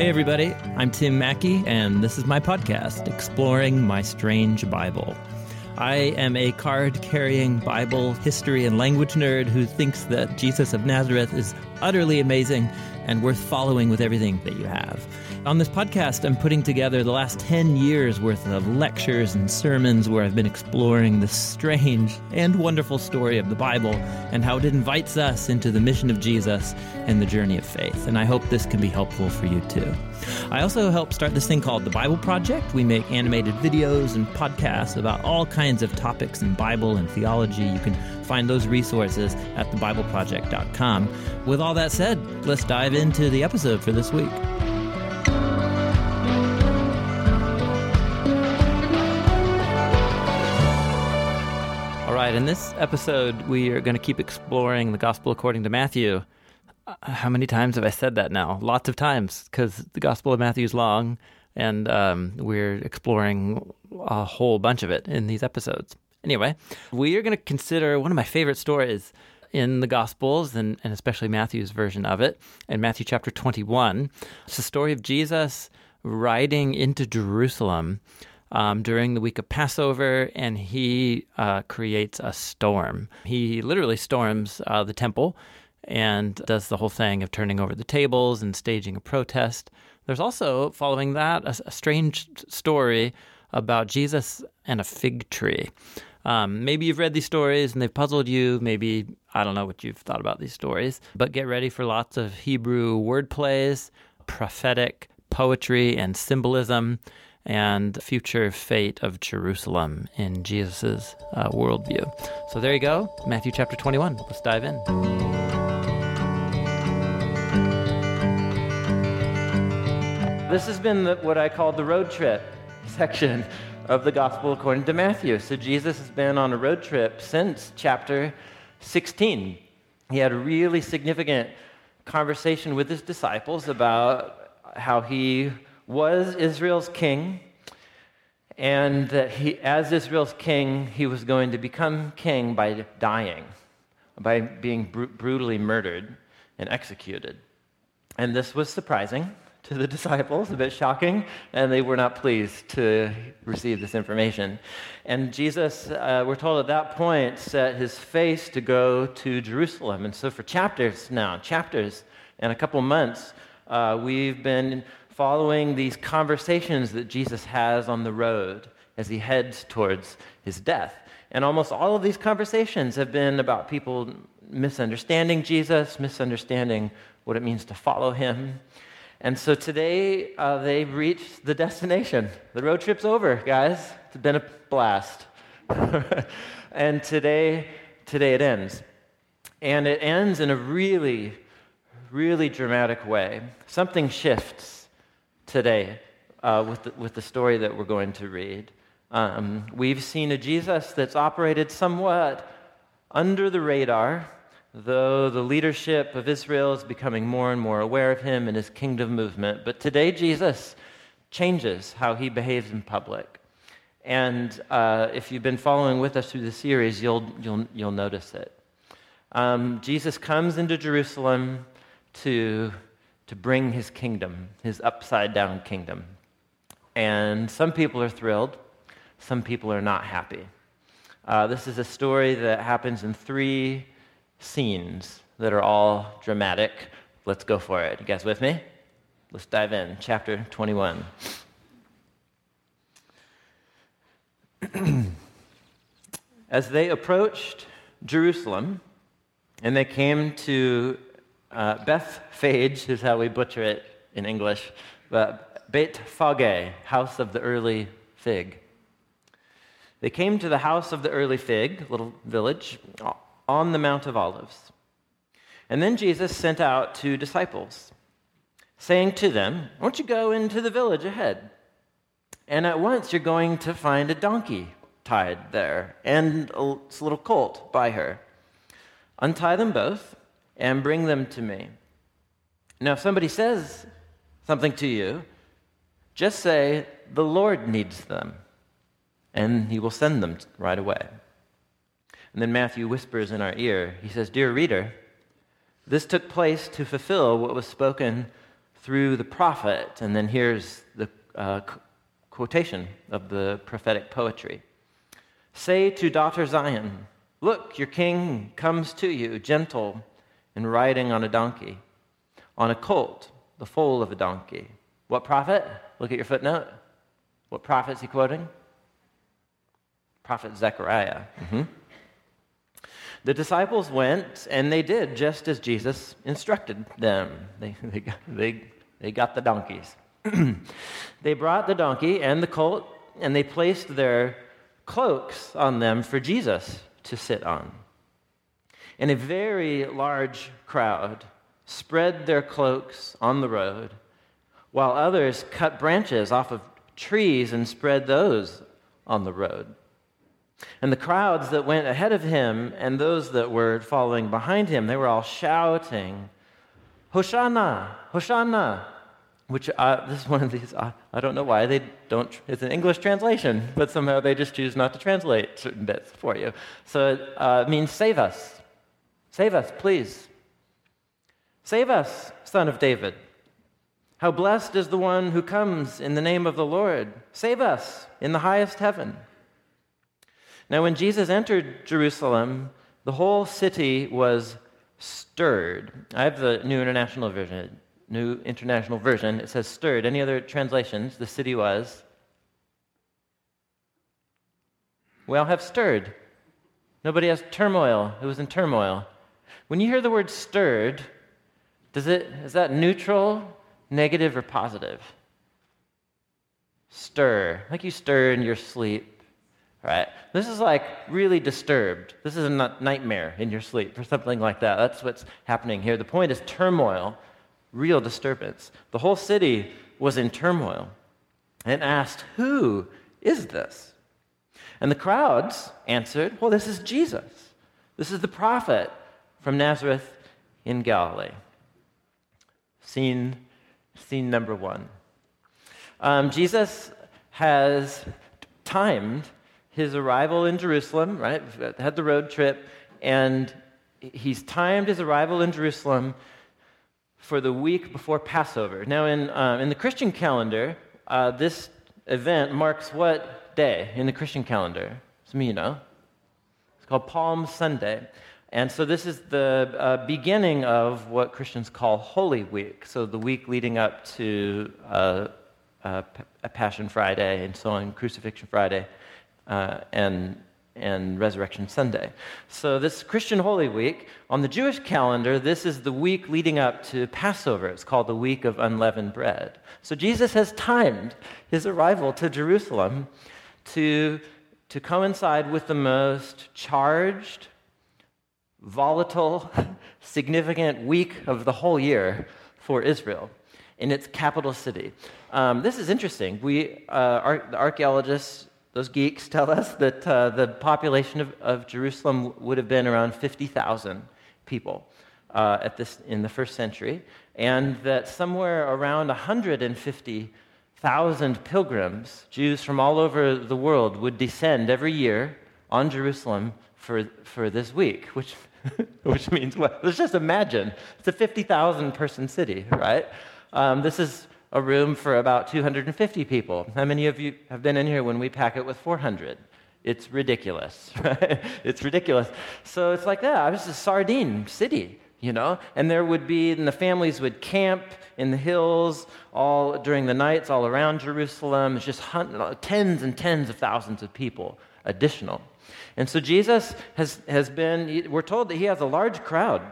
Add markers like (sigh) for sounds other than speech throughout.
Hey, everybody, I'm Tim Mackie, and this is my podcast, Exploring My Strange Bible. I am a card carrying Bible history and language nerd who thinks that Jesus of Nazareth is utterly amazing and worth following with everything that you have. On this podcast, I'm putting together the last 10 years worth of lectures and sermons where I've been exploring the strange and wonderful story of the Bible and how it invites us into the mission of Jesus and the journey of faith. And I hope this can be helpful for you too. I also help start this thing called the Bible Project. We make animated videos and podcasts about all kinds of topics in Bible and theology. You can find those resources at thebibleproject.com. With all that said, let's dive into the episode for this week. Right, in this episode, we are going to keep exploring the Gospel according to Matthew. Uh, how many times have I said that now? Lots of times, because the Gospel of Matthew is long, and um, we're exploring a whole bunch of it in these episodes. Anyway, we are going to consider one of my favorite stories in the Gospels, and, and especially Matthew's version of it, in Matthew chapter 21. It's the story of Jesus riding into Jerusalem um, during the week of Passover, and he uh, creates a storm. He literally storms uh, the temple and does the whole thing of turning over the tables and staging a protest. There's also, following that, a, a strange story about Jesus and a fig tree. Um, maybe you've read these stories and they've puzzled you. Maybe, I don't know what you've thought about these stories, but get ready for lots of Hebrew word plays, prophetic poetry, and symbolism and future fate of Jerusalem in Jesus' uh, worldview. So there you go, Matthew chapter 21. Let's dive in. This has been the, what I call the road trip section of the Gospel according to Matthew. So Jesus has been on a road trip since chapter 16. He had a really significant conversation with his disciples about how he was Israel's king, and that he, as Israel's king, he was going to become king by dying, by being br- brutally murdered and executed. And this was surprising to the (laughs) disciples, a bit shocking, and they were not pleased to receive this information. And Jesus, uh, we're told at that point, set his face to go to Jerusalem. And so for chapters now, chapters and a couple months, uh, we've been following these conversations that Jesus has on the road as he heads towards his death. And almost all of these conversations have been about people misunderstanding Jesus, misunderstanding what it means to follow him. And so today uh, they've reached the destination. The road trip's over, guys. It's been a blast. (laughs) and today, today it ends. And it ends in a really, really dramatic way. Something shifts today uh, with, the, with the story that we're going to read. Um, we've seen a Jesus that's operated somewhat under the radar, though the leadership of Israel is becoming more and more aware of him and his kingdom movement. But today, Jesus changes how he behaves in public. And uh, if you've been following with us through the series, you'll, you'll, you'll notice it. Um, Jesus comes into Jerusalem to to bring his kingdom, his upside down kingdom. And some people are thrilled, some people are not happy. Uh, this is a story that happens in three scenes that are all dramatic. Let's go for it. You guys with me? Let's dive in. Chapter 21. (clears throat) As they approached Jerusalem and they came to uh, Beth Phage is how we butcher it in English, but Beit Fage, house of the early fig. They came to the house of the early fig, little village, on the Mount of Olives. And then Jesus sent out two disciples, saying to them, Won't you go into the village ahead? And at once you're going to find a donkey tied there and a little colt by her. Untie them both and bring them to me. Now, if somebody says something to you, just say, The Lord needs them, and he will send them right away. And then Matthew whispers in our ear, he says, Dear reader, this took place to fulfill what was spoken through the prophet. And then here's the uh, quotation of the prophetic poetry Say to daughter Zion, Look, your king comes to you, gentle and riding on a donkey, on a colt, the foal of a donkey. What prophet? Look at your footnote. What prophet is he quoting? Prophet Zechariah. Mm-hmm. The disciples went, and they did just as Jesus instructed them. They, (laughs) they, they, they got the donkeys. (clears throat) they brought the donkey and the colt, and they placed their cloaks on them for Jesus to sit on. And a very large crowd spread their cloaks on the road, while others cut branches off of trees and spread those on the road. And the crowds that went ahead of him and those that were following behind him, they were all shouting, Hosanna, Hosanna, which uh, this is one of these, uh, I don't know why they don't, it's an English translation, but somehow they just choose not to translate certain bits for you. So it uh, means save us. Save us, please. Save us, son of David. How blessed is the one who comes in the name of the Lord. Save us in the highest heaven. Now, when Jesus entered Jerusalem, the whole city was stirred. I have the New International Version. New International Version, it says stirred. Any other translations? The city was. We all have stirred. Nobody has turmoil. It was in turmoil. When you hear the word stirred, does it, is that neutral, negative, or positive? Stir. Like you stir in your sleep. Right? This is like really disturbed. This is a nightmare in your sleep or something like that. That's what's happening here. The point is turmoil real disturbance. The whole city was in turmoil and asked, Who is this? And the crowds answered, Well, this is Jesus. This is the prophet from Nazareth in Galilee. Scene, scene number one. Um, Jesus has timed his arrival in Jerusalem, right? Had the road trip, and he's timed his arrival in Jerusalem for the week before Passover. Now, in, uh, in the Christian calendar, uh, this event marks what day in the Christian calendar? It's me, you know. It's called Palm Sunday. And so this is the uh, beginning of what Christians call Holy Week. So the week leading up to uh, uh, Passion Friday and so on, Crucifixion Friday, uh, and and Resurrection Sunday. So, this Christian Holy Week, on the Jewish calendar, this is the week leading up to Passover. It's called the Week of Unleavened Bread. So, Jesus has timed his arrival to Jerusalem to, to coincide with the most charged, volatile, (laughs) significant week of the whole year for Israel in its capital city. Um, this is interesting. We, uh, ar- the archaeologists those geeks tell us that uh, the population of, of, Jerusalem would have been around 50,000 people uh, at this, in the first century, and that somewhere around 150,000 pilgrims, Jews from all over the world, would descend every year on Jerusalem for, for this week, which, (laughs) which means what? Let's just imagine it's a 50,000 person city, right? Um, this is a room for about 250 people. How many of you have been in here when we pack it with 400? It's ridiculous, (laughs) right? It's ridiculous. So it's like that. I was a sardine city, you know? And there would be, and the families would camp in the hills all during the nights all around Jerusalem. It's just tens and tens of thousands of people additional. And so Jesus has, has been, we're told that he has a large crowd.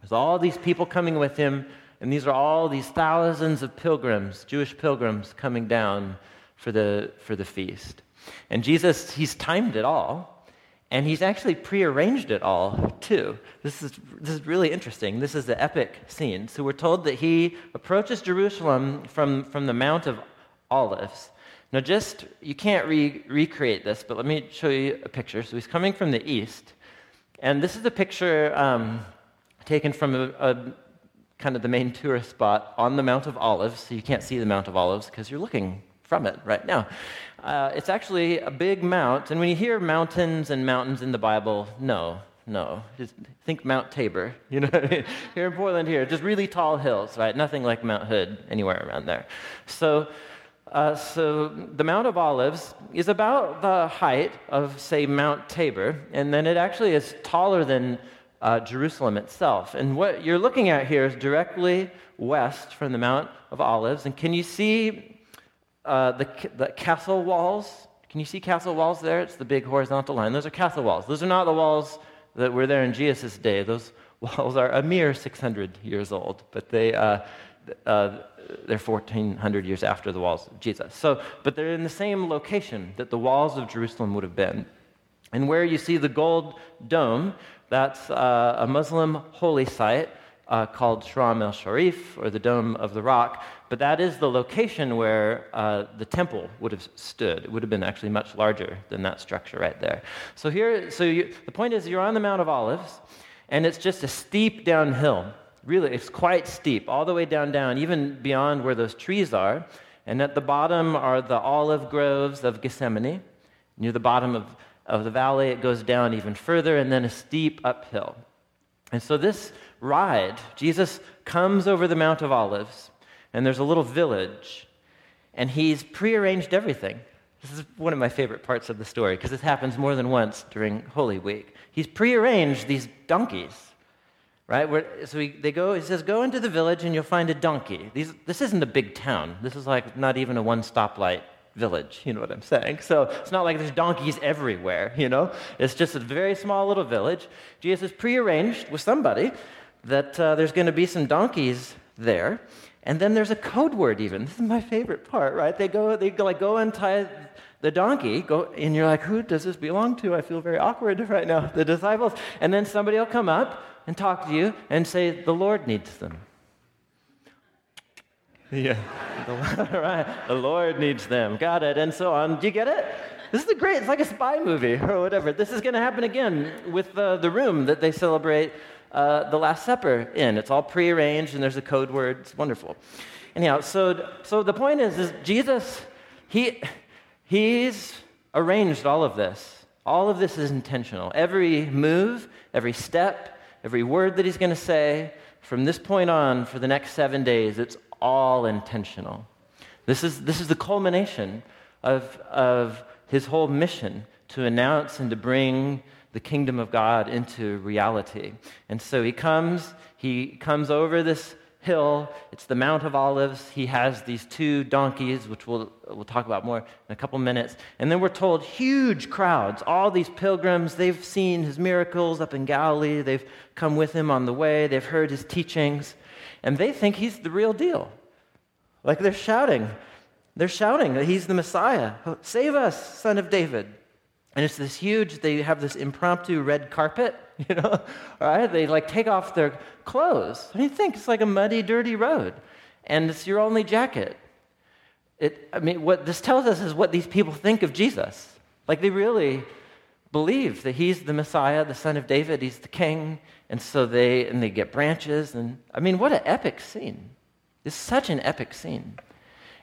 There's all these people coming with him and these are all these thousands of pilgrims, Jewish pilgrims, coming down for the, for the feast. And Jesus, he's timed it all, and he's actually prearranged it all, too. This is, this is really interesting. This is the epic scene. So we're told that he approaches Jerusalem from, from the Mount of Olives. Now, just, you can't re- recreate this, but let me show you a picture. So he's coming from the east, and this is a picture um, taken from a, a kind of the main tourist spot on the Mount of Olives. So you can't see the Mount of Olives because you're looking from it right now. Uh, it's actually a big mount. And when you hear mountains and mountains in the Bible, no, No, just think Mount Tabor. (laughs) You know, here in Portland, here, just really tall hills, right? Nothing like Mount Hood anywhere around there. So, uh, so the Mount of Olives is about the height of, say, Mount Tabor, and then it actually is taller than uh, Jerusalem itself. And what you're looking at here is directly west from the Mount of Olives. And can you see uh, the, the castle walls? Can you see castle walls there? It's the big horizontal line. Those are castle walls. Those are not the walls that were there in Jesus' day. Those (laughs) walls are a mere 600 years old, but they, uh, they're 1,400 years after the walls of Jesus. So, but they're in the same location that the walls of Jerusalem would have been. And where you see the gold dome, that's uh, a Muslim holy site uh, called Haram el Sharif, or the Dome of the Rock. But that is the location where uh, the temple would have stood. It would have been actually much larger than that structure right there. So here, so you, the point is, you're on the Mount of Olives, and it's just a steep downhill. Really, it's quite steep, all the way down, down, even beyond where those trees are. And at the bottom are the olive groves of Gethsemane. Near the bottom of, of the valley, it goes down even further, and then a steep uphill. And so this ride, Jesus comes over the Mount of Olives, and there's a little village, and he's prearranged everything. This is one of my favorite parts of the story because this happens more than once during Holy Week. He's prearranged these donkeys, right? Where, so he, they go, he says, Go into the village and you'll find a donkey. These, this isn't a big town. This is like not even a one stoplight village, you know what I'm saying? So it's not like there's donkeys everywhere, you know? It's just a very small little village. Jesus has prearranged with somebody that uh, there's going to be some donkeys there. And then there's a code word even. This is my favorite part, right? They go, they go, like go untie the donkey, go, and you're like, who does this belong to? I feel very awkward (laughs) right now. The disciples. And then somebody will come up and talk to you and say, the Lord needs them. Yeah. (laughs) the, (laughs) right. The Lord needs them. Got it. And so on. Do you get it? This is a great, it's like a spy movie (laughs) or whatever. This is going to happen again with uh, the room that they celebrate uh, the Last Supper in. It's all prearranged and there's a code word. It's wonderful. Anyhow, so, so the point is, is Jesus, he, he's arranged all of this. All of this is intentional. Every move, every step, every word that he's going to say from this point on for the next seven days, it's all intentional. This is, this is the culmination of, of his whole mission to announce and to bring the kingdom of God into reality. And so he comes, he comes over this hill. It's the Mount of Olives. He has these two donkeys, which we'll, we'll talk about more in a couple minutes. And then we're told huge crowds, all these pilgrims, they've seen his miracles up in Galilee. They've come with him on the way. They've heard his teachings and they think he's the real deal. Like they're shouting. They're shouting that he's the Messiah. Save us, son of David. And it's this huge, they have this impromptu red carpet, (laughs) you know, right? They like take off their clothes. What do you think? It's like a muddy, dirty road. And it's your only jacket. It, I mean, what this tells us is what these people think of Jesus. Like they really believe that he's the Messiah, the son of David, he's the king, and so they and they get branches and I mean what an epic scene. It's such an epic scene.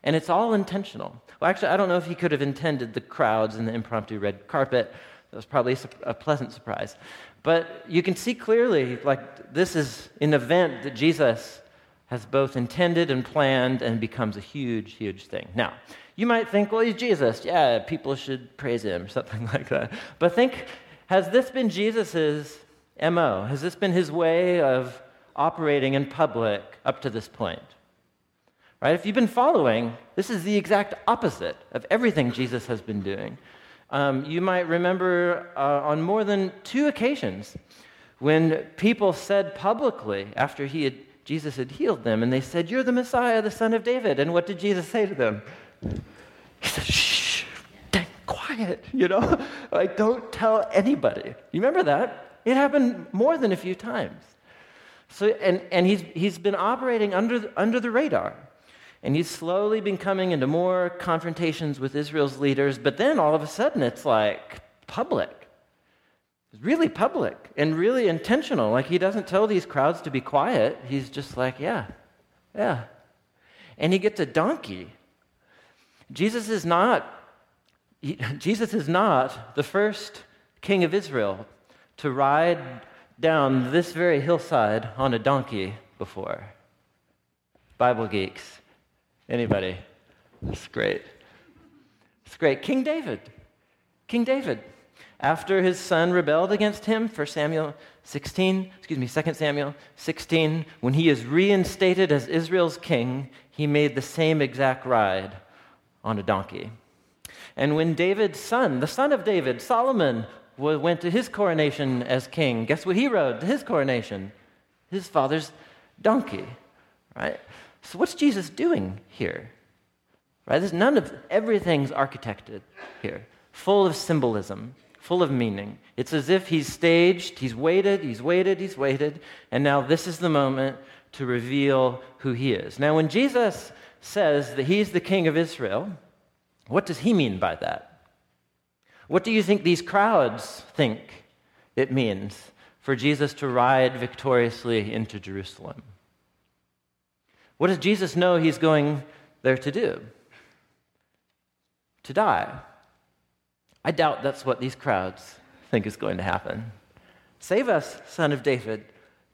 And it's all intentional. Well, actually, I don't know if he could have intended the crowds and the impromptu red carpet. That was probably a pleasant surprise. But you can see clearly, like, this is an event that Jesus has both intended and planned and becomes a huge, huge thing. Now, you might think, well, he's Jesus. Yeah, people should praise him, or (laughs) something like that. But think, has this been Jesus's MO? Has this been his way of operating in public up to this point? Right? If you've been following, this is the exact opposite of everything Jesus has been doing. Um, you might remember uh, on more than two occasions when people said publicly after he had, Jesus had healed them, and they said, You're the Messiah, the son of David. And what did Jesus say to them? He said, shh, dang, quiet, you know? (laughs) like, don't tell anybody. You remember that? It happened more than a few times. So, and, and he's, he's been operating under, under the radar. And he's slowly been coming into more confrontations with Israel's leaders, but then all of a sudden it's like public. It's really public and really intentional. Like he doesn't tell these crowds to be quiet. He's just like, yeah, yeah. And he gets a donkey Jesus is not, he, (laughs) Jesus is not the first king of Israel to ride down this very hillside on a donkey before? Bible geeks. Anybody? That's great. It's great. King David. King David. After his son rebelled against him, 1 Samuel 16, excuse me, 2 Samuel 16, when he is reinstated as Israel's king, he made the same exact ride on a donkey. And when David's son, the son of David, Solomon, went to his coronation as king, guess what he rode to his coronation? His father's donkey, right? So, what's Jesus doing here? Right? There's none of everything's architected here, full of symbolism, full of meaning. It's as if he's staged, he's waited, he's waited, he's waited, and now this is the moment to reveal who he is. Now, when Jesus says that he's the king of Israel, what does he mean by that? What do you think these crowds think it means for Jesus to ride victoriously into Jerusalem? What does Jesus know he's going there to do? To die. I doubt that's what these crowds think is going to happen. Save us, son of David.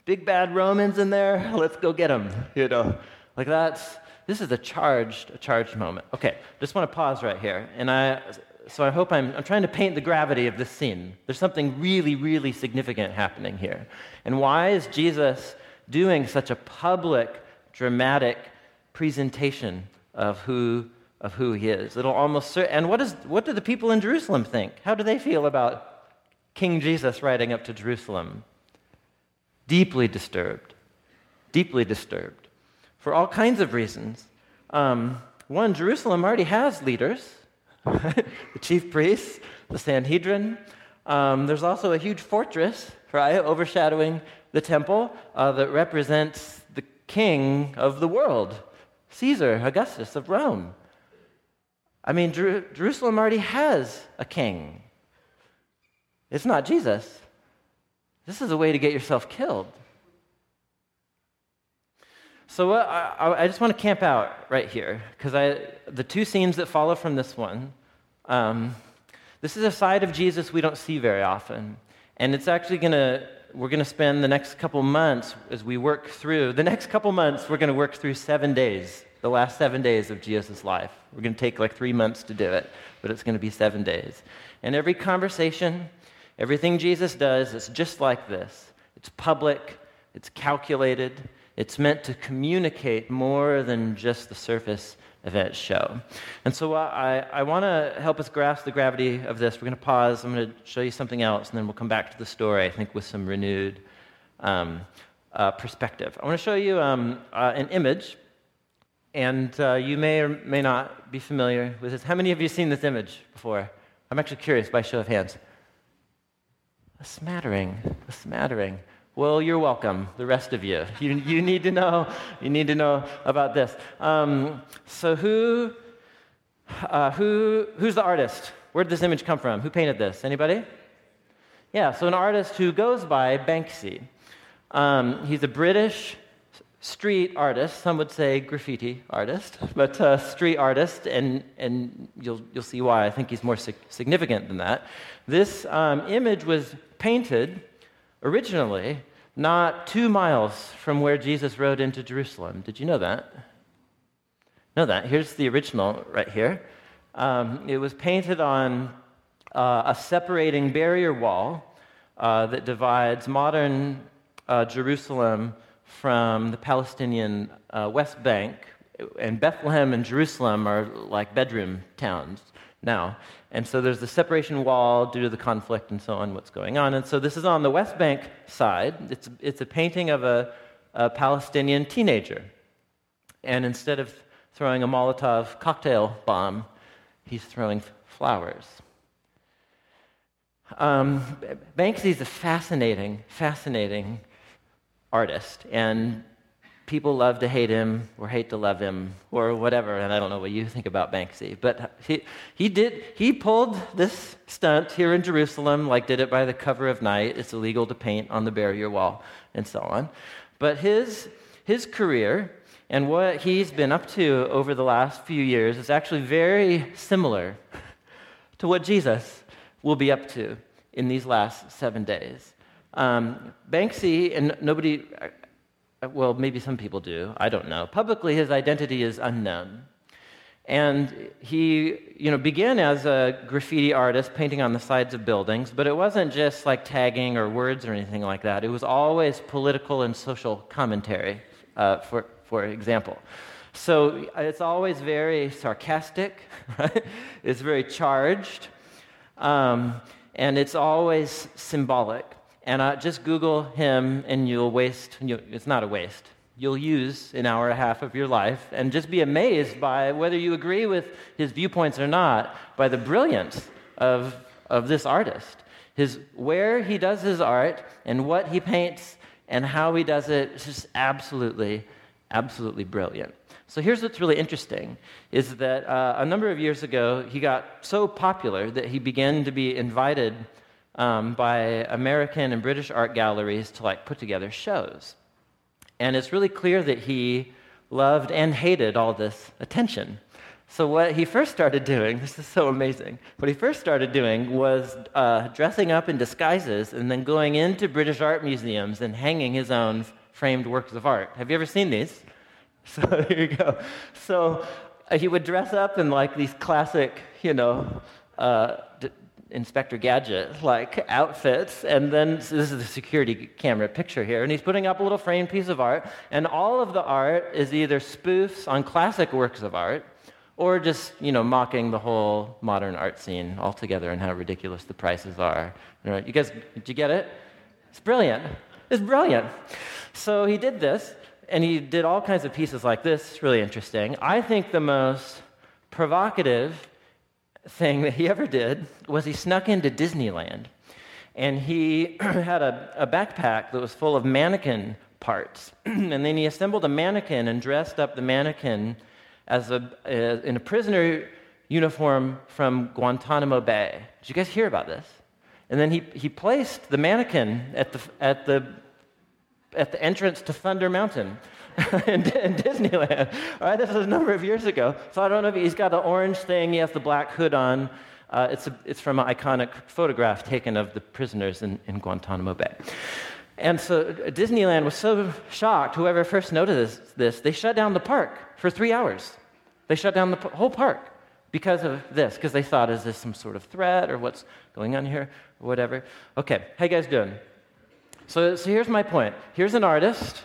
Big bad Romans in there, (laughs) let's go get them. You know, like that's, this is a charged, a charged moment. Okay, just want to pause right here. And I, so I hope I'm, I'm trying to paint the gravity of this scene. There's something really, really significant happening here. And why is Jesus doing such a public dramatic presentation of who, of who he is. It'll almost, and what, is, what do the people in Jerusalem think? How do they feel about King Jesus riding up to Jerusalem? Deeply disturbed. Deeply disturbed. For all kinds of reasons. Um, one, Jerusalem already has leaders (laughs) the chief priests, the Sanhedrin. Um, there's also a huge fortress, right, overshadowing the temple uh, that represents king of the world, Caesar, Augustus of Rome. I mean, Jer- Jerusalem already has a king. It's not Jesus. This is a way to get yourself killed. So uh, I, I, just want to camp out right here because the two scenes that follow from this one. Um, this is a side of Jesus we don't see very often, and it's actually going to we're going to spend the next couple months as we work through, the next couple months, we're going to work through seven days, the last seven days of Jesus' life. We're going to take like three months to do it, but it's going to be seven days. And every conversation, everything Jesus does is just like this it's public, it's calculated, it's meant to communicate more than just the surface event show. And so uh, I, I want to help us grasp the gravity of this. We're going to pause. I'm going to show you something else, and then we'll come back to the story, I think, with some renewed um, uh, perspective. I want to show you um, uh, an image, and uh, you may or may not be familiar with this. How many of you have seen this image before? I'm actually curious by show of hands. A smattering, a smattering. Well, you're welcome, the rest of you. You, you need to know, you need to know about this. Um, so who, uh, who, who's the artist? Where did this image come from? Who painted this? Anybody? Yeah, so an artist who goes by Banksy. Um, he's a British street artist. Some would say graffiti artist, but uh, street artist, and, and you'll, you'll see why I think he's more significant than that. This um, image was painted originally not two miles from where Jesus rode into Jerusalem. Did you know that? Know that. Here's the original right here. Um, it was painted on uh, a separating barrier wall uh, that divides modern uh, Jerusalem from the Palestinian uh, West Bank. And Bethlehem and Jerusalem are like bedroom towns now. And so there's the separation wall due to the conflict and so on, what's going on. And so this is on the West Bank side. It's, it's a painting of a, a Palestinian teenager. And instead of throwing a Molotov cocktail bomb, he's throwing flowers. Um, Banksy is a fascinating, fascinating artist. And people love to hate him or hate to love him or whatever. And I don't know what you think about Banksy, but he, he did, he pulled this stunt here in Jerusalem, like did it by the cover of night. It's illegal to paint on the barrier wall and so on. But his, his career and what he's been up to over the last few years is actually very similar to what Jesus will be up to in these last seven days. Um, Banksy, and nobody, well, maybe some people do, I don't know. Publicly, his identity is unknown. And he, you know, began as a graffiti artist painting on the sides of buildings, but it wasn't just like tagging or words or anything like that. It was always political and social commentary, uh, for, for example. So it's always very sarcastic, (laughs) right? It's very charged, um, and it's always symbolic. And uh, just Google him, and you'll waste, you, it's not a waste you'll use an hour and a half of your life and just be amazed by whether you agree with his viewpoints or not, by the brilliance of, of this artist. His, where he does his art and what he paints and how he does it is just absolutely, absolutely brilliant. So here's what's really interesting is that uh, a number of years ago, he got so popular that he began to be invited um, by American and British art galleries to like put together shows. And it's really clear that he loved and hated all this attention. So, what he first started doing, (laughs) this is so amazing, what he first started doing was uh, dressing up in disguises and then going into British art museums and hanging his own framed works of art. Have you ever seen these? (laughs) So, here you go. So, uh, he would dress up in like these classic, you know, uh, d- Inspector Gadget like outfits, and then so this is the security camera picture here, and he's putting up a little framed piece of art, and all of the art is either spoofs on classic works of art, or just you know mocking the whole modern art scene altogether and how ridiculous the prices are. You guys, did you get it? It's brilliant. It's brilliant. So he did this, and he did all kinds of pieces like this. Really interesting. I think the most provocative thing that he ever did was he snuck into Disneyland and he (clears throat) had a, a, backpack that was full of mannequin parts. (clears throat) and then he assembled a mannequin and dressed up the mannequin as a, uh, in a prisoner uniform from Guantanamo Bay. Did you guys hear about this? And then he, he placed the mannequin at the, at, the, at the entrance to Thunder Mountain. (laughs) in, in, Disneyland. All right, this was a number of years ago. So I don't know if he's got the orange thing, he has the black hood on. Uh, it's, a, it's from an iconic photograph taken of the prisoners in, in Guantanamo Bay. And so uh, Disneyland was so shocked, whoever first noticed this, they shut down the park for three hours. They shut down the whole park because of this, because they thought, is this some sort of threat or what's going on here or whatever? Okay, how you guys doing? So, so here's my point. Here's an artist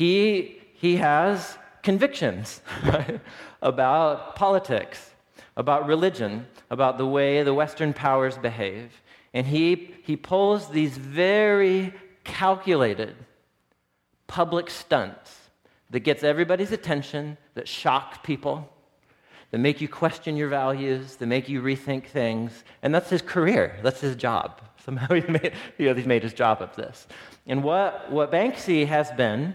he, he has convictions right, (laughs) about politics, about religion, about the way the Western powers behave. And he, he pulls these very calculated public stunts that gets everybody's attention, that shock people, that make you question your values, that make you rethink things. And that's his career, that's his job. (laughs) Somehow he made, you know, he's made his job of this. And what, what Banksy has been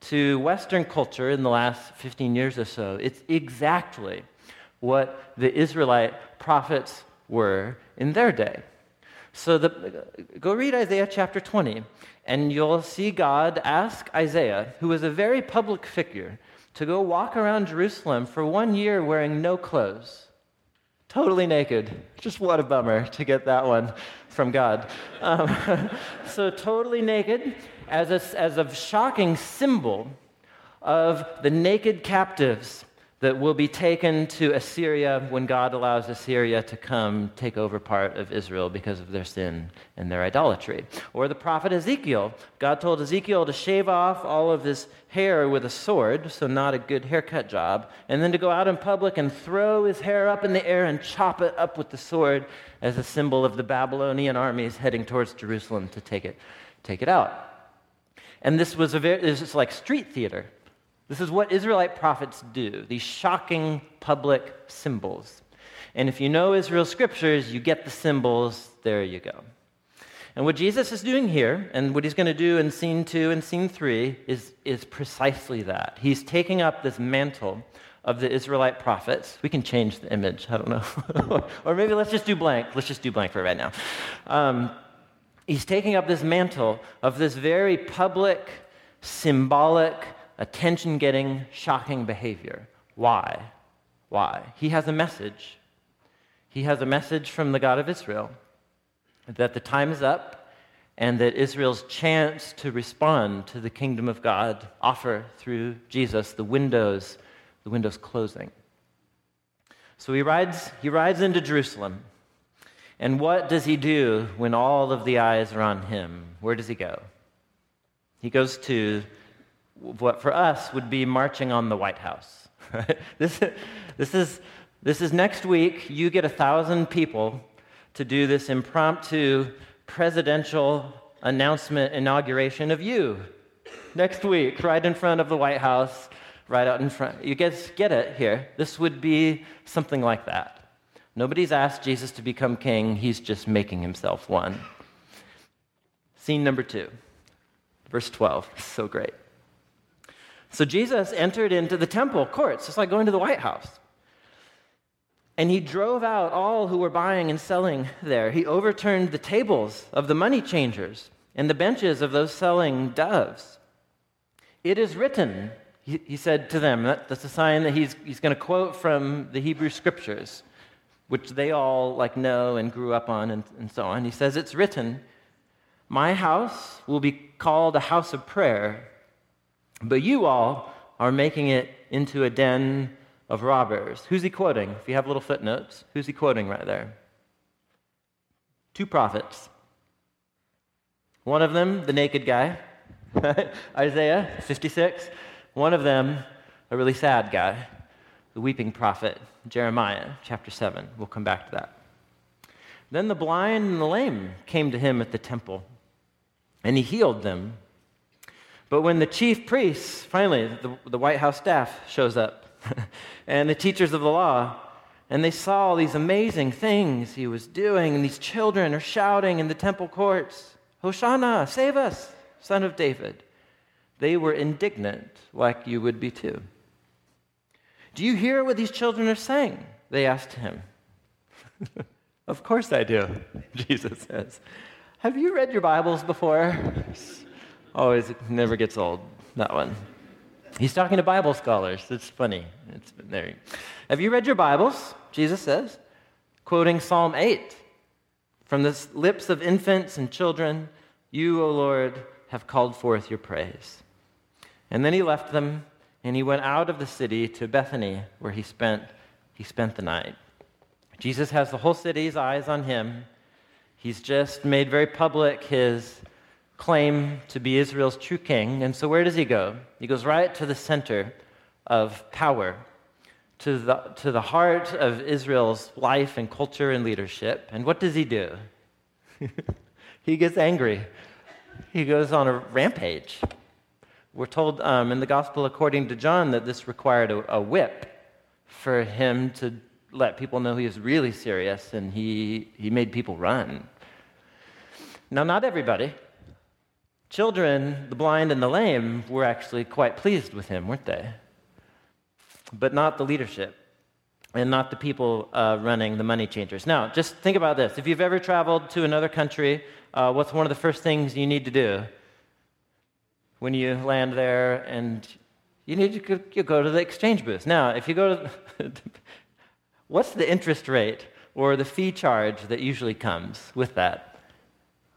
to Western culture in the last 15 years or so, it's exactly what the Israelite prophets were in their day. So the, go read Isaiah chapter 20, and you'll see God ask Isaiah, who was a very public figure, to go walk around Jerusalem for one year wearing no clothes, totally naked. Just what a bummer to get that one from God. Um, (laughs) so, totally naked, as a, as a shocking symbol of the naked captives that will be taken to Assyria when God allows Assyria to come take over part of Israel because of their sin and their idolatry. Or the prophet Ezekiel. God told Ezekiel to shave off all of his hair with a sword, so not a good haircut job, and then to go out in public and throw his hair up in the air and chop it up with the sword as a symbol of the Babylonian armies heading towards Jerusalem to take it, take it out. And this was a very, this is like street theater. This is what Israelite prophets do, these shocking public symbols. And if you know Israel's scriptures, you get the symbols, there you go. And what Jesus is doing here, and what he's going to do in scene two and scene three, is, is precisely that. He's taking up this mantle of the Israelite prophets. We can change the image, I don't know. (laughs) or maybe let's just do blank. Let's just do blank for right now. Um, he's taking up this mantle of this very public, symbolic, attention getting, shocking behavior. Why? Why? He has a message. He has a message from the God of Israel that the time is up and that Israel's chance to respond to the kingdom of God offer through Jesus the windows, the windows closing. So he rides, he rides into Jerusalem. And what does he do when all of the eyes are on him? Where does he go? He goes to what for us would be marching on the White House. (laughs) this, this, is, this is next week. You get a thousand people to do this impromptu presidential announcement inauguration of you next week, right in front of the White House, right out in front. You guys get it here. This would be something like that. Nobody's asked Jesus to become king, he's just making himself one. Scene number two, verse 12. (laughs) So great. So Jesus entered into the temple courts, just like going to the White House. And he drove out all who were buying and selling there. He overturned the tables of the money changers and the benches of those selling doves. It is written, he, he said to them, that, that's a sign that he's, he's going to quote from the Hebrew scriptures, which they all like know and grew up on and, and so on. He says, It's written, My house will be called a house of prayer, but you all are making it into a den of robbers. Who's he quoting? If you have little footnotes, who's he quoting right there? Two prophets. One of them, the naked guy, (laughs) Isaiah 56. One of them, a really sad guy, the weeping prophet, Jeremiah chapter 7. We'll come back to that. Then the blind and the lame came to him at the temple, and he healed them. But when the chief priests, finally, the, the White House staff shows up, (laughs) and the teachers of the law, and they saw all these amazing things he was doing, and these children are shouting in the temple courts, Hosanna, save us, son of David. They were indignant, like you would be too. Do you hear what these children are saying? They asked him. (laughs) of course I do, (laughs) Jesus says. Have you read your Bibles before? Always, it never gets old, that one. He's talking to Bible scholars. It's funny. It's there. Have you read your Bibles? Jesus says, quoting Psalm 8. From the lips of infants and children, you, O Lord, have called forth your praise. And then he left them and he went out of the city to Bethany, where he spent, he spent the night. Jesus has the whole city's eyes on him. He's just made very public his claim to be Israel's true king. And so, where does he go? He goes right to the center of power, to the, to the heart of Israel's life and culture and leadership. And what does he do? (laughs) he gets angry, he goes on a rampage. We're told um, in the gospel according to John that this required a, a whip for him to let people know he was really serious and he, he made people run. Now, not everybody, Children, the blind and the lame, were actually quite pleased with him, weren't they? But not the leadership and not the people uh, running the money changers. Now, just think about this. If you've ever traveled to another country, uh, what's one of the first things you need to do when you land there? And you need to go, you go to the exchange booth. Now, if you go to, (laughs) what's the interest rate or the fee charge that usually comes with that?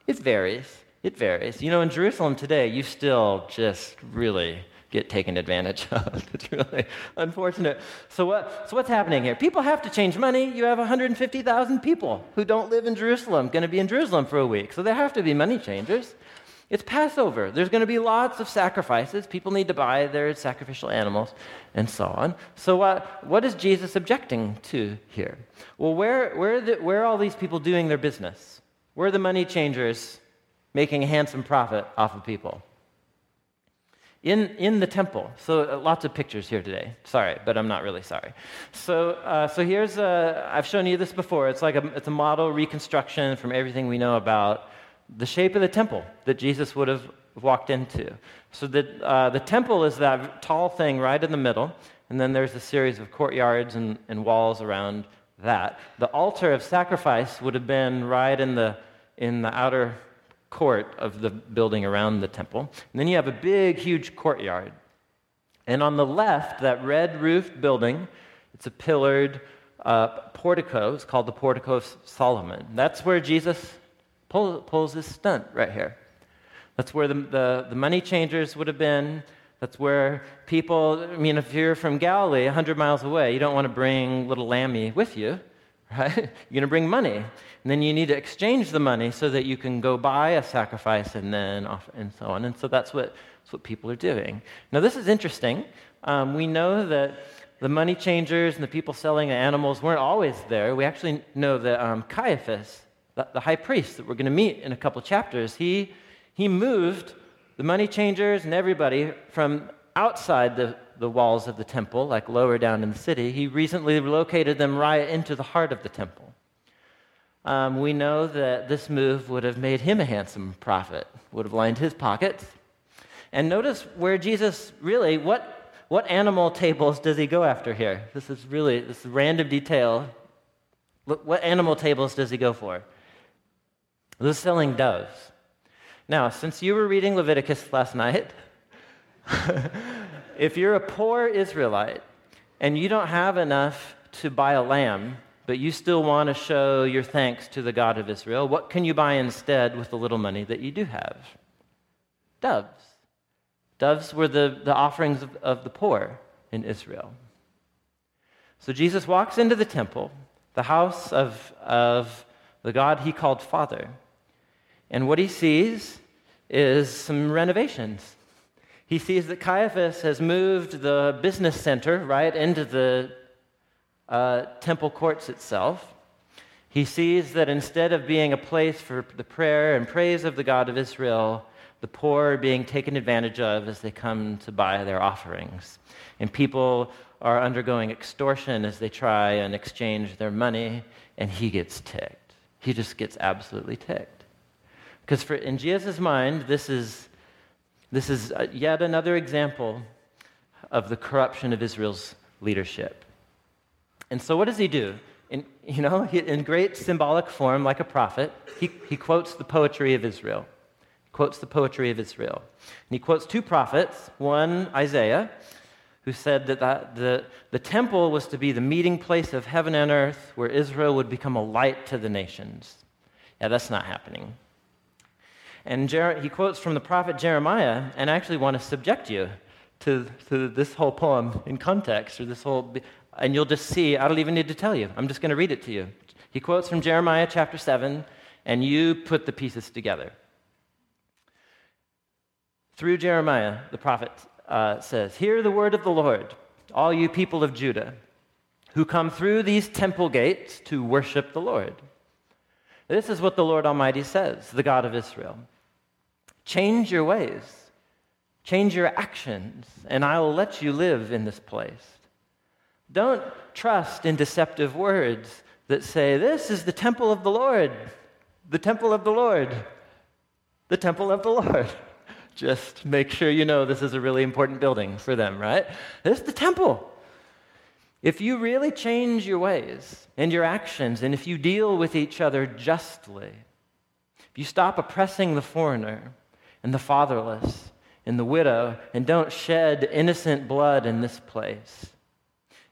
It varies. It varies. You know, in Jerusalem today, you still just really get taken advantage (laughs) of. it's really unfortunate. So, what, so what's happening here? People have to change money. You have 150,000 people who don't live in Jerusalem going to be in Jerusalem for a week. So there have to be money changers. It's Passover. There's going to be lots of sacrifices. People need to buy their sacrificial animals and so on. So, what, what is Jesus objecting to here? Well, where, where, the, where are all these people doing their business? Where are the money changers making a handsome profit off of people. In, in the temple. So uh, lots of pictures here today. Sorry, but I'm not really sorry. So, uh, so here's, a, I've shown you this before. It's like a, it's a model reconstruction from everything we know about the shape of the temple that Jesus would have walked into. So the, uh, the temple is that tall thing right in the middle, and then there's a series of courtyards and, and walls around that. The altar of sacrifice would have been right in the, in the outer court of the building around the temple. And then you have a big, huge courtyard. And on the left, that red roofed building, it's a pillared uh, portico. It's called the Portico of Solomon. That's where Jesus pull, pulls this stunt right here. That's where the, the, the money changers would have been. That's where people, I mean, if you're from Galilee, 100 miles away, you don't want to bring little Lammy with you, (laughs) right? You're going to bring money. And then you need to exchange the money so that you can go buy a sacrifice and then off, and so on. And so that's what, that's what people are doing. Now, this is interesting. Um, we know that the money changers and the people selling animals weren't always there. We actually know that um, Caiaphas, the, the high priest that we're going to meet in a couple chapters, he, he moved the money changers and everybody from outside the, the walls of the temple, like lower down in the city. He recently relocated them right into the heart of the temple. Um, we know that this move would have made him a handsome profit, would have lined his pockets. And notice where Jesus really, what, what animal tables does he go after here? This is really, this is random detail. What animal tables does he go for? Is selling doves. Now, since you were reading Leviticus last night, (laughs) if you're a poor Israelite and you don't have enough to buy a lamb, but you still want to show your thanks to the God of Israel, what can you buy instead with the little money that you do have? Doves. Doves were the, the offerings of, of the poor in Israel. So Jesus walks into the temple, the house of, of the God he called Father. And what he sees is some renovations. He sees that Caiaphas has moved the business center right into the uh, temple courts itself. He sees that instead of being a place for the prayer and praise of the God of Israel, the poor are being taken advantage of as they come to buy their offerings. And people are undergoing extortion as they try and exchange their money, and he gets ticked. He just gets absolutely ticked. Because in Jesus' mind, this is, this is uh, yet another example of the corruption of Israel's leadership. And so, what does he do? In, (laughs) you know, in great symbolic form, like a prophet, he, he quotes the poetry of Israel. He quotes the poetry of Israel. And he quotes two prophets one, Isaiah, who said that the, the, the temple was to be the meeting place of heaven and earth where Israel would become a light to the nations. Yeah, that's not happening. And Jer- he quotes from the prophet Jeremiah, and I actually want to subject you to, to this whole poem in context, or this whole, and you'll just see, I don't even need to tell you. I'm just going to read it to you. He quotes from Jeremiah chapter 7, and you put the pieces together. Through Jeremiah, the prophet uh, says, Hear the word of the Lord, all you people of Judah, who come through these temple gates to worship the Lord. This is what the Lord Almighty says, the God of Israel. Change your ways, change your actions, and I will let you live in this place. Don't trust in deceptive words that say, This is the temple of the Lord, the temple of the Lord, the temple of the Lord. (laughs) Just make sure you know this is a really important building for them, right? This is the temple. If you really change your ways and your actions, and if you deal with each other justly, if you stop oppressing the foreigner, and the fatherless and the widow, and don't shed innocent blood in this place.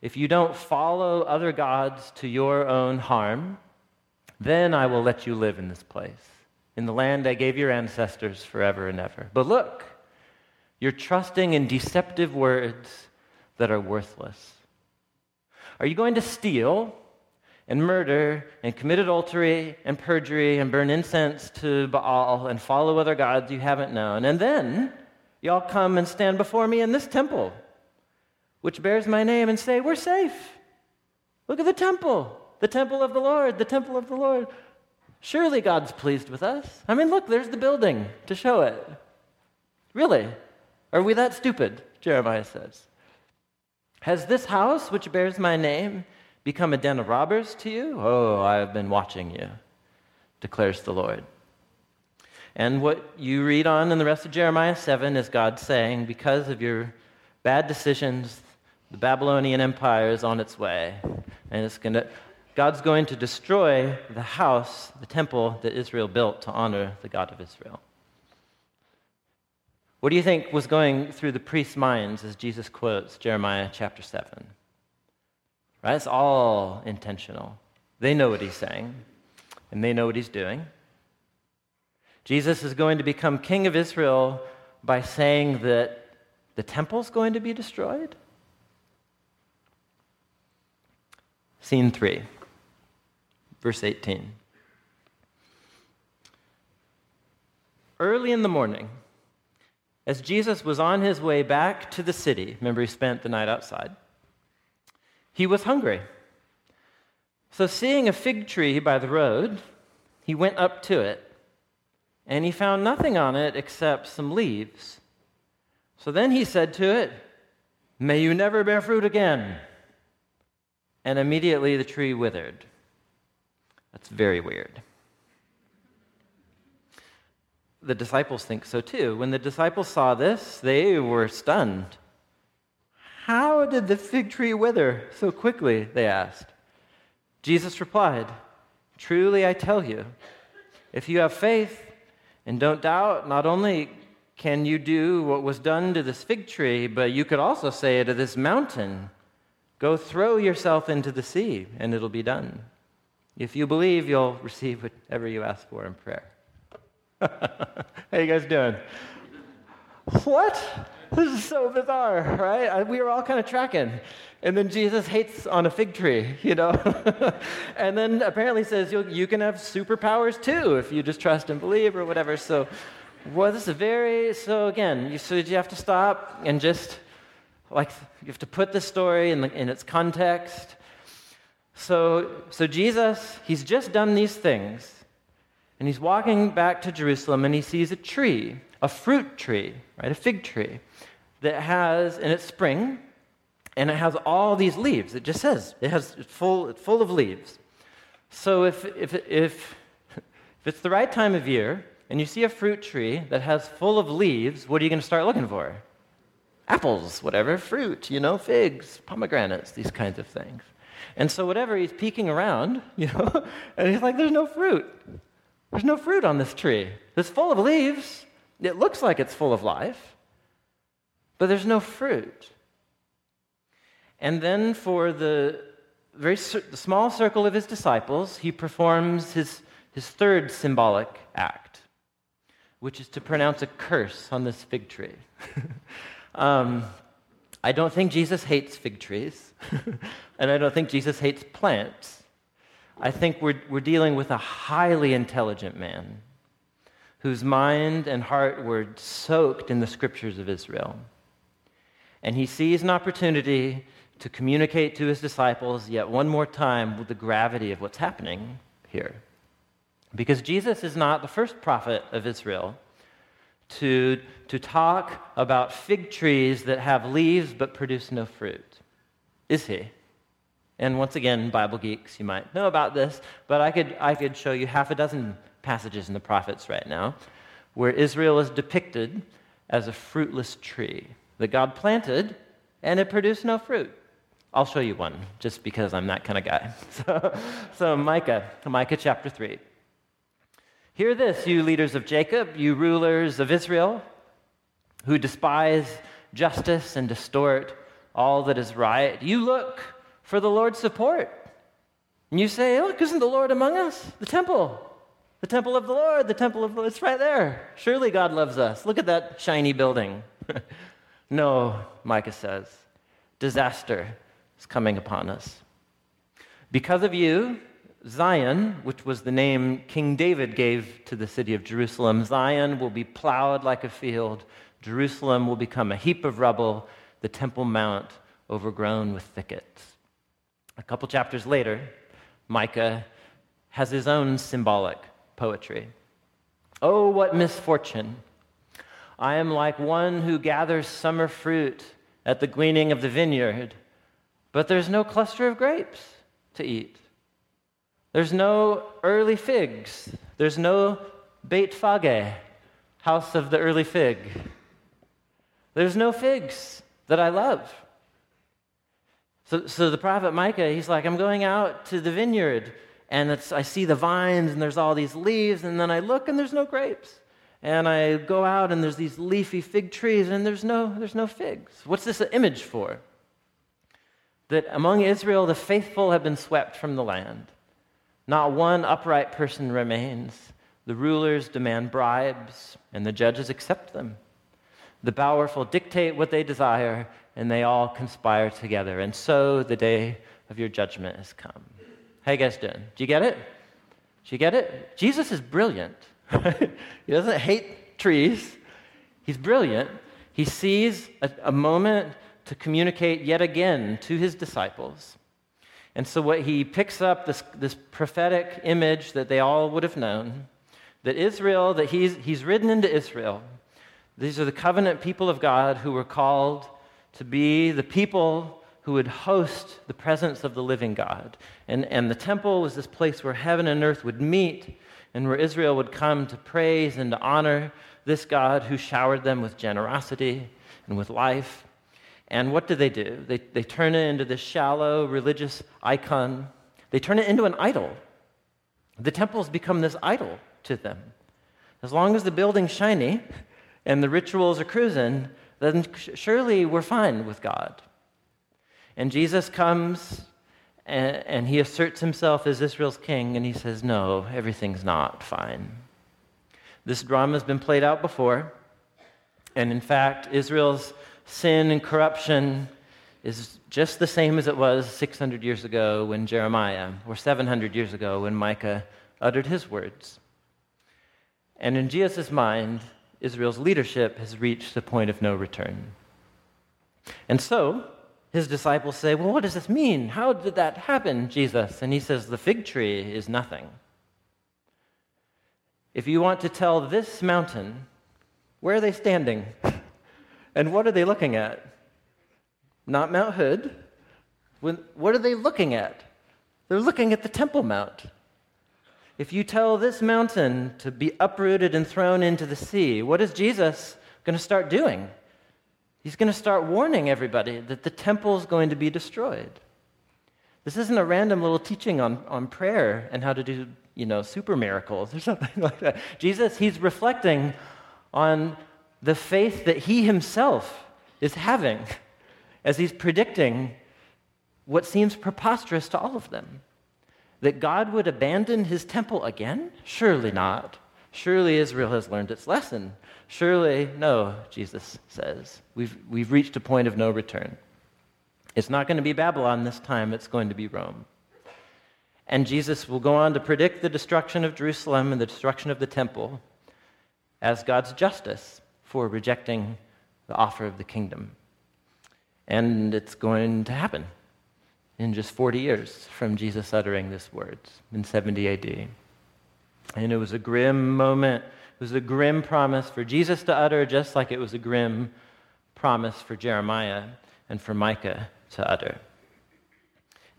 If you don't follow other gods to your own harm, then I will let you live in this place, in the land I gave your ancestors forever and ever. But look, you're trusting in deceptive words that are worthless. Are you going to steal and murder and commit adultery and perjury and burn incense to Baal and follow other gods you haven't known. And then y'all come and stand before me in this temple, which bears my name, and say, We're safe. Look at the temple, the temple of the Lord, the temple of the Lord. Surely God's pleased with us. I mean, look, there's the building to show it. Really? Are we that stupid? Jeremiah says. Has this house, which bears my name, become a den of robbers to you? Oh, I have been watching you, declares the Lord. And what you read on in the rest of Jeremiah 7 is God saying, because of your bad decisions, the Babylonian Empire is on its way. And it's to, God's going to destroy the house, the temple that Israel built to honor the God of Israel. What do you think was going through the priest's minds as Jesus quotes Jeremiah chapter 7? Right? It's all intentional. They know what he's saying, and they know what he's doing. Jesus is going to become king of Israel by saying that the temple's going to be destroyed? Scene 3, verse 18. Early in the morning, as Jesus was on his way back to the city, remember he spent the night outside, he was hungry. So, seeing a fig tree by the road, he went up to it, and he found nothing on it except some leaves. So then he said to it, May you never bear fruit again. And immediately the tree withered. That's very weird. The disciples think so too. When the disciples saw this, they were stunned. How did the fig tree wither so quickly? They asked. Jesus replied, Truly I tell you, if you have faith and don't doubt, not only can you do what was done to this fig tree, but you could also say to this mountain, Go throw yourself into the sea, and it'll be done. If you believe, you'll receive whatever you ask for in prayer. (laughs) How you guys doing? What? This (laughs) is so bizarre, right? We were all kind of tracking. And then Jesus hates on a fig tree, you know? (laughs) and then apparently says you can have superpowers too if you just trust and believe or whatever. So, well, this is very, so again, you, so you have to stop and just, like, you have to put the story in, the, in its context. So, so Jesus, he's just done these things. And he's walking back to Jerusalem and he sees a tree, a fruit tree, right? A fig tree that has, in it's spring, and it has all these leaves. It just says it has it's full, it's full of leaves. So if, if, if, (laughs) if it's the right time of year and you see a fruit tree that has full of leaves, what are you going to start looking for? Apples, whatever, fruit, you know, figs, pomegranates, these kinds of things. And so whatever, he's peeking around, (laughs) you know, and he's like, there's no fruit. There's no fruit on this tree. It's full of leaves. It looks like it's full of life, but there's no fruit. And then for the very the small circle of his disciples, he performs his, his third symbolic act, which is to pronounce a curse on this fig tree. (laughs) um, I don't think Jesus hates fig trees, (laughs) and I don't think Jesus hates plants. I think we're, we're dealing with a highly intelligent man whose mind and heart were soaked in the scriptures of Israel. And he sees an opportunity to communicate to his disciples yet one more time with the gravity of what's happening here. Because Jesus is not the first prophet of Israel to, to talk about fig trees that have leaves but produce no fruit. Is he? And once again, Bible geeks, you might know about this, but I could, I could show you half a dozen passages in the prophets right now where Israel is depicted as a fruitless tree that God planted and it produced no fruit. I'll show you one just because I'm that kind of guy. (laughs) So, so Micah, Micah chapter 3. Hear this, you leaders of Jacob, you rulers of Israel, who despise justice and distort all that is right. You look for the Lord's support. And you say, Look, isn't the Lord among us? The temple. The temple of the Lord, the temple of the Lord, it's right there. Surely God loves us. Look at that shiny building. (laughs) no, Micah says. Disaster is coming upon us. Because of you, Zion, which was the name King David gave to the city of Jerusalem, Zion will be plowed like a field. Jerusalem will become a heap of rubble, the Temple Mount overgrown with thickets. A couple chapters later, Micah has his own symbolic poetry. Oh, what misfortune! I am like one who gathers summer fruit at the gleaning of the vineyard but there's no cluster of grapes to eat. There's no early figs. There's no Beit Fage, house of the early fig. There's no figs that I love. So, so the prophet Micah, he's like, I'm going out to the vineyard, and I see the vines, and there's all these leaves, and then I look, and there's no grapes. And I go out, and there's these leafy fig trees, and there's no, there's no figs. What's this image for? that among Israel the faithful have been swept from the land. Not one upright person remains. The rulers demand bribes, and the judges accept them. The powerful dictate what they desire, and they all conspire together. And so the day of your judgment has come. How you guys doing? Do you get it? Do you get it? Jesus is brilliant. (laughs) he doesn't hate trees. He's brilliant. He sees a, a moment to communicate yet again to his disciples. And so, what he picks up this, this prophetic image that they all would have known that Israel, that he's, he's ridden into Israel. These are the covenant people of God who were called to be the people who would host the presence of the living God. And, and the temple was this place where heaven and earth would meet and where Israel would come to praise and to honor this God who showered them with generosity and with life. And what do they do? They, they turn it into this shallow religious icon. They turn it into an idol. The temples become this idol to them. As long as the building's shiny and the rituals are cruising, then surely we're fine with God. And Jesus comes and, and, he asserts himself as Israel's king, and he says, No, everything's not fine. This drama has been played out before. And in fact, Israel's sin and corruption is just the same as it was 600 years ago when Jeremiah, or 700 years ago when Micah uttered his words. And in Jesus' mind, Israel's leadership has reached the point of no return. And so, his disciples say, Well, what does this mean? How did that happen, Jesus? And he says, The fig tree is nothing. If you want to tell this mountain, where are they standing? (laughs) and what are they looking at? Not Mount Hood. What are they looking at? They're looking at the Temple Mount. If you tell this mountain to be uprooted and thrown into the sea, what is Jesus going to start doing? He's going to start warning everybody that the temple is going to be destroyed. This isn't a random little teaching on, on prayer and how to do, you know, super miracles or (laughs) something like that. Jesus, he's reflecting on the faith that he himself is having (laughs) as he's predicting what seems preposterous to all of them. That God would abandon his temple again? Surely not. Surely Israel has learned its lesson. Surely, no, Jesus says. We've, we've reached a point of no return. It's not going to be Babylon this time, it's going to be Rome. And Jesus will go on to predict the destruction of Jerusalem and the destruction of the temple as God's justice for rejecting the offer of the kingdom. And it's going to happen in just 40 years from Jesus uttering these words in 70 AD. And it was a grim moment. It was a grim promise for Jesus to utter, just like it was a grim promise for Jeremiah and for Micah to utter.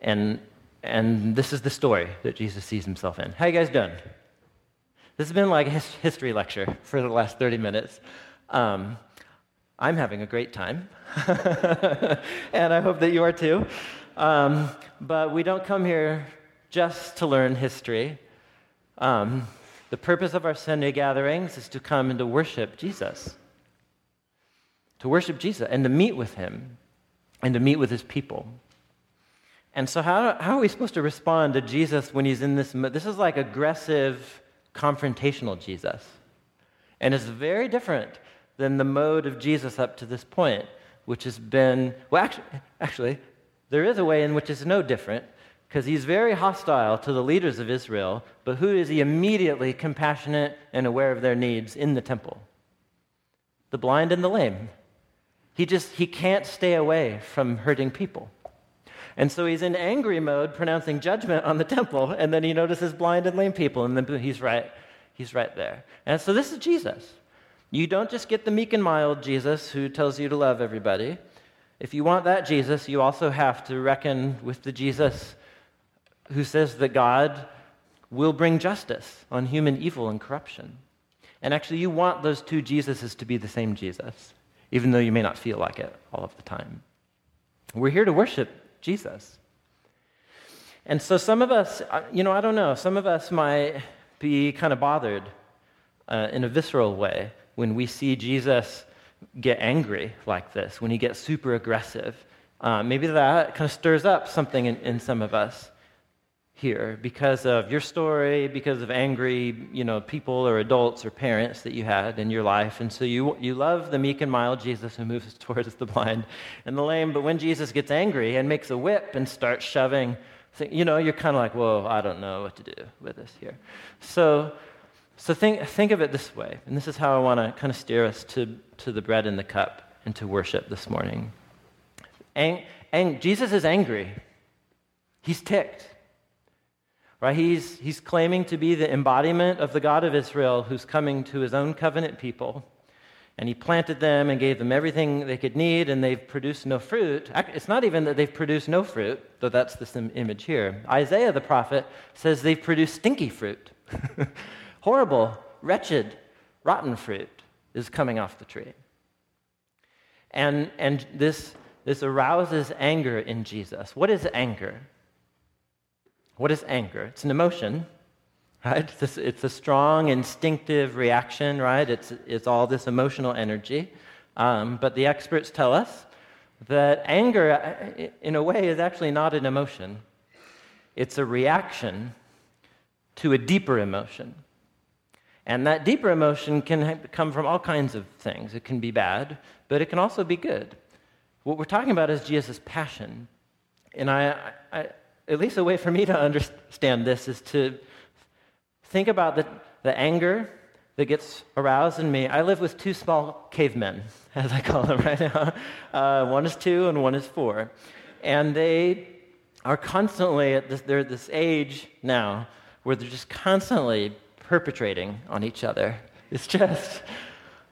And, and this is the story that Jesus sees himself in. How you guys doing? This has been like a history lecture for the last 30 minutes. Um, I'm having a great time, (laughs) and I hope that you are too. Um, but we don't come here just to learn history. Um, the purpose of our Sunday gatherings is to come and to worship Jesus, to worship Jesus and to meet with him and to meet with his people. And so, how, how are we supposed to respond to Jesus when he's in this? This is like aggressive, confrontational Jesus. And it's very different than the mode of Jesus up to this point, which has been, well, actually, actually there is a way in which it's no different, because he's very hostile to the leaders of Israel, but who is he immediately compassionate and aware of their needs in the temple? The blind and the lame. He just he can't stay away from hurting people. And so he's in angry mode pronouncing judgment on the temple, and then he notices blind and lame people, and then he's right, he's right there. And so this is Jesus. You don't just get the meek and mild Jesus who tells you to love everybody. If you want that Jesus, you also have to reckon with the Jesus who says that God will bring justice on human evil and corruption. And actually, you want those two Jesuses to be the same Jesus, even though you may not feel like it all of the time. We're here to worship Jesus. And so, some of us, uh, you know, I don't know, some of us might be kind of bothered uh, in a visceral way when we see Jesus get angry like this, when he gets super aggressive. Uh, maybe that kind of stirs up something in, in some of us. Here because of your story, because of angry, you know, people or adults or parents that you had in your life. And so you, you love the meek and mild Jesus who moves (laughs) towards the blind and the lame. But when Jesus gets angry and makes a whip and starts shoving, you know, you're kind of like, whoa, I don't know what to do with this here. So, so think, think of it this way. And this is how I want to kind of steer us to, to the bread and the cup and to worship this morning. Ang- ang- Jesus is angry. He's ticked. Right? He's, he's claiming to be the embodiment of the God of Israel who's coming to his own covenant people. And he planted them and gave them everything they could need, and they've produced no fruit. It's not even that they've produced no fruit, though that's the image here. Isaiah the prophet says they've produced stinky fruit. (laughs) Horrible, wretched, rotten fruit is coming off the tree. And, and this, this arouses anger in Jesus. What is anger? What is anger? It's an emotion, right? It's, it's a strong, instinctive reaction, right? It's, it's all this emotional energy. Um, but the experts tell us that anger, uh, in a way, is actually not an emotion, it's a reaction to a deeper emotion. And that deeper emotion can come from all kinds of things. It can be bad, but it can also be good. What we're talking about is Jesus' passion. And I, I, at least a way for me to understand this is to think about the, the anger that gets aroused in me. I live with two small cavemen, (laughs) as I call them right now. Uh, one is two and one is four. And they are constantly at this, they're at this age now where they're just constantly perpetrating on each other. It's just,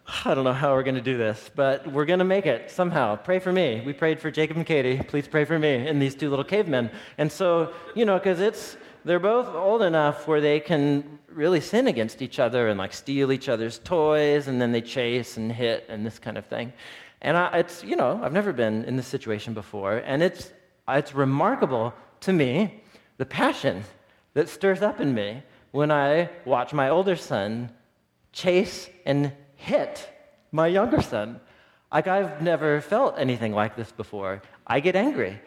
(sighs) I don't know how we're going to do this, but we're going to make it somehow. Pray for me. We prayed for Jacob and Katie. Please pray for me and these two little cavemen. And so, you know, because it's, they're both old enough where they can really sin against each other and like steal each other's toys and then they chase and hit and this kind of thing. And I, it's, you know, I've never been in this situation before. And it's, it's remarkable to me the passion that stirs up in me when I watch my older son chase and hit my younger son. Like I've never felt anything like this before. I get angry.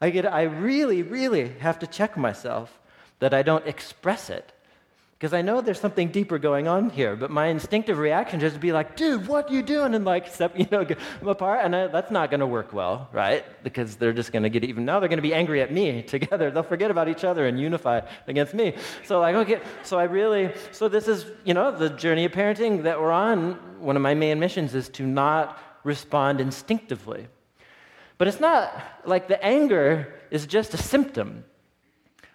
I get I really really have to check myself that I don't express it because I know there's something deeper going on here, but my instinctive reaction just to be like, dude, what are you doing? And like, step, (laughs) you know, them apart. And I, that's not going to work well, right? Because they're just going to get even, now they're going to be angry at me (laughs) together. They'll forget about each other and unify against me. So like, okay, so I really, so this is, you know, the journey of parenting that we're on. One of my main missions is to not respond instinctively. But it's not like the anger is just a symptom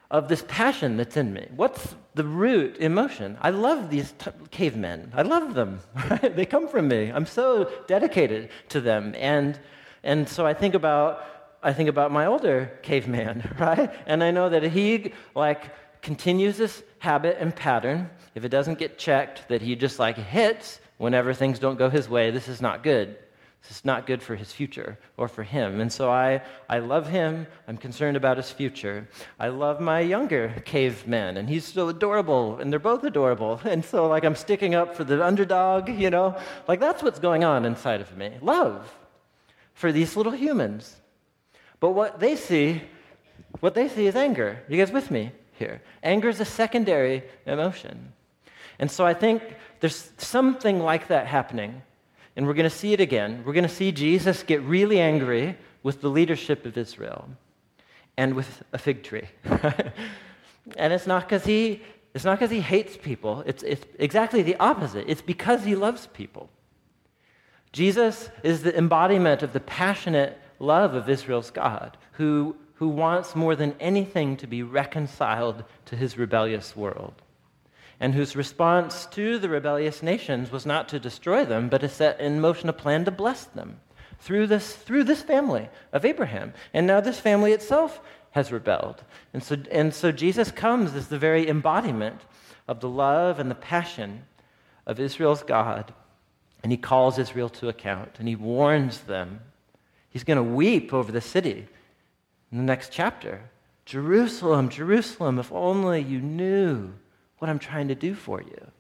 of this passion that's in me. What's the root emotion? I love these t- cavemen. I love them. (laughs) Right? They come from me. I'm so dedicated to them. And, and so I think about I think about my older caveman, (laughs) right? And I know that he like continues this habit and pattern. If it doesn't get checked, that he just like hits whenever things don't go his way. This is not good. It's not good for his future or for him. And so I, I love him. I'm concerned about his future. I love my younger caveman, and he's so adorable, and they're both adorable. (laughs) And so, like, I'm sticking up for the underdog, you know? Like, that's what's going on inside of me love for these little humans. But what they see, what they see is anger. You guys with me here? Anger is a secondary emotion. And so I think there's something like that happening and we're going to see it again. We're going to see Jesus get really angry with the leadership of Israel and with a fig tree. (laughs) and it's not because he, it's not because he hates people, it's, it's exactly the opposite. It's because he loves people. Jesus is the embodiment of the passionate love of Israel's God, who, who wants more than anything to be reconciled to his rebellious world and whose response to the rebellious nations was not to destroy them, but to set in motion a plan to bless them through this, through this family of Abraham. And now this family itself has rebelled. And so, and so Jesus comes as the very embodiment of the love and the passion of Israel's God. And he calls Israel to account and he warns them. He's going to weep over the city in the next chapter. Jerusalem, Jerusalem, if only you knew what I'm trying to do for you.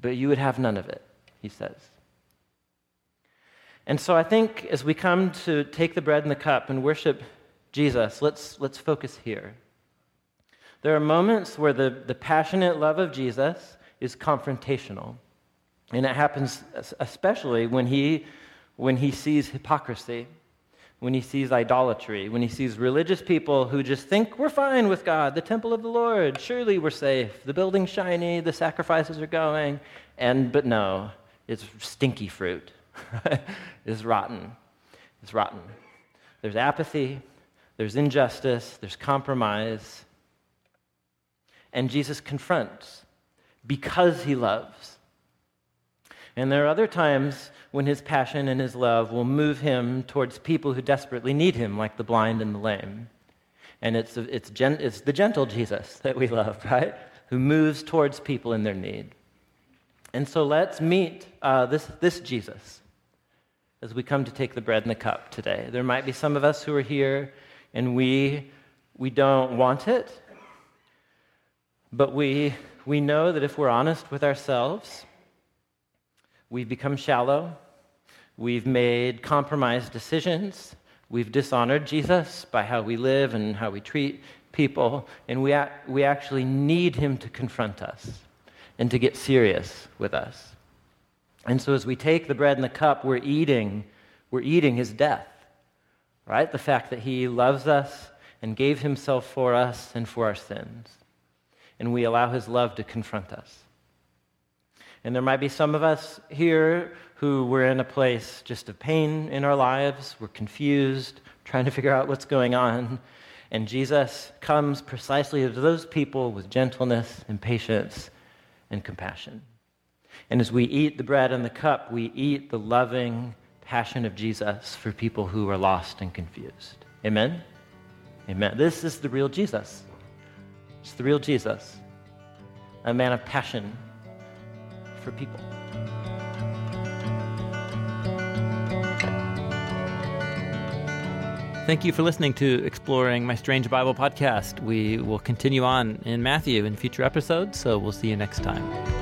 But you would have none of it, he says. And so I think as we come to take the bread and the cup and worship Jesus, let's, let's focus here. There are moments where the, the passionate love of Jesus is confrontational. And it happens especially when he, when he sees hypocrisy, when he sees idolatry, when he sees religious people who just think we're fine with God, the temple of the Lord, surely we're safe, the building's shiny, the sacrifices are going, and but no, it's stinky fruit. (laughs) it's rotten. It's rotten. There's apathy, there's injustice, there's compromise. And Jesus confronts because he loves. And there are other times when his passion and his love will move him towards people who desperately need him, like the blind and the lame. And it's, it's, gen, it's the gentle Jesus that we love, (laughs) right? Who moves towards people in their need. And so let's meet uh, this, this Jesus as we come to take the bread and the cup today. There might be some of us who are here and we, we don't want it, but we, we know that if we're honest with ourselves, we've become shallow, we've made compromised decisions, we've dishonored Jesus by how we live and how we treat people, and we, we actually need him to confront us and to get serious with us. And so as we take the bread and the cup, we're eating, we're eating his death. Right? The fact that he loves us and gave himself for us and for our sins. And we allow his love to confront us. And there might be some of us here who were in a place just of pain in our lives, we're confused, trying to figure out what's going on. And Jesus comes precisely to those people with gentleness and patience and compassion. And as we eat the bread and the cup, we eat the loving passion of Jesus for people who are lost and confused. Amen? Amen. This is the real Jesus. It's the real Jesus, a man of passion for people. Thank you for listening to Exploring My Strange Bible podcast. We will continue on in Matthew in future episodes, so we'll see you next time.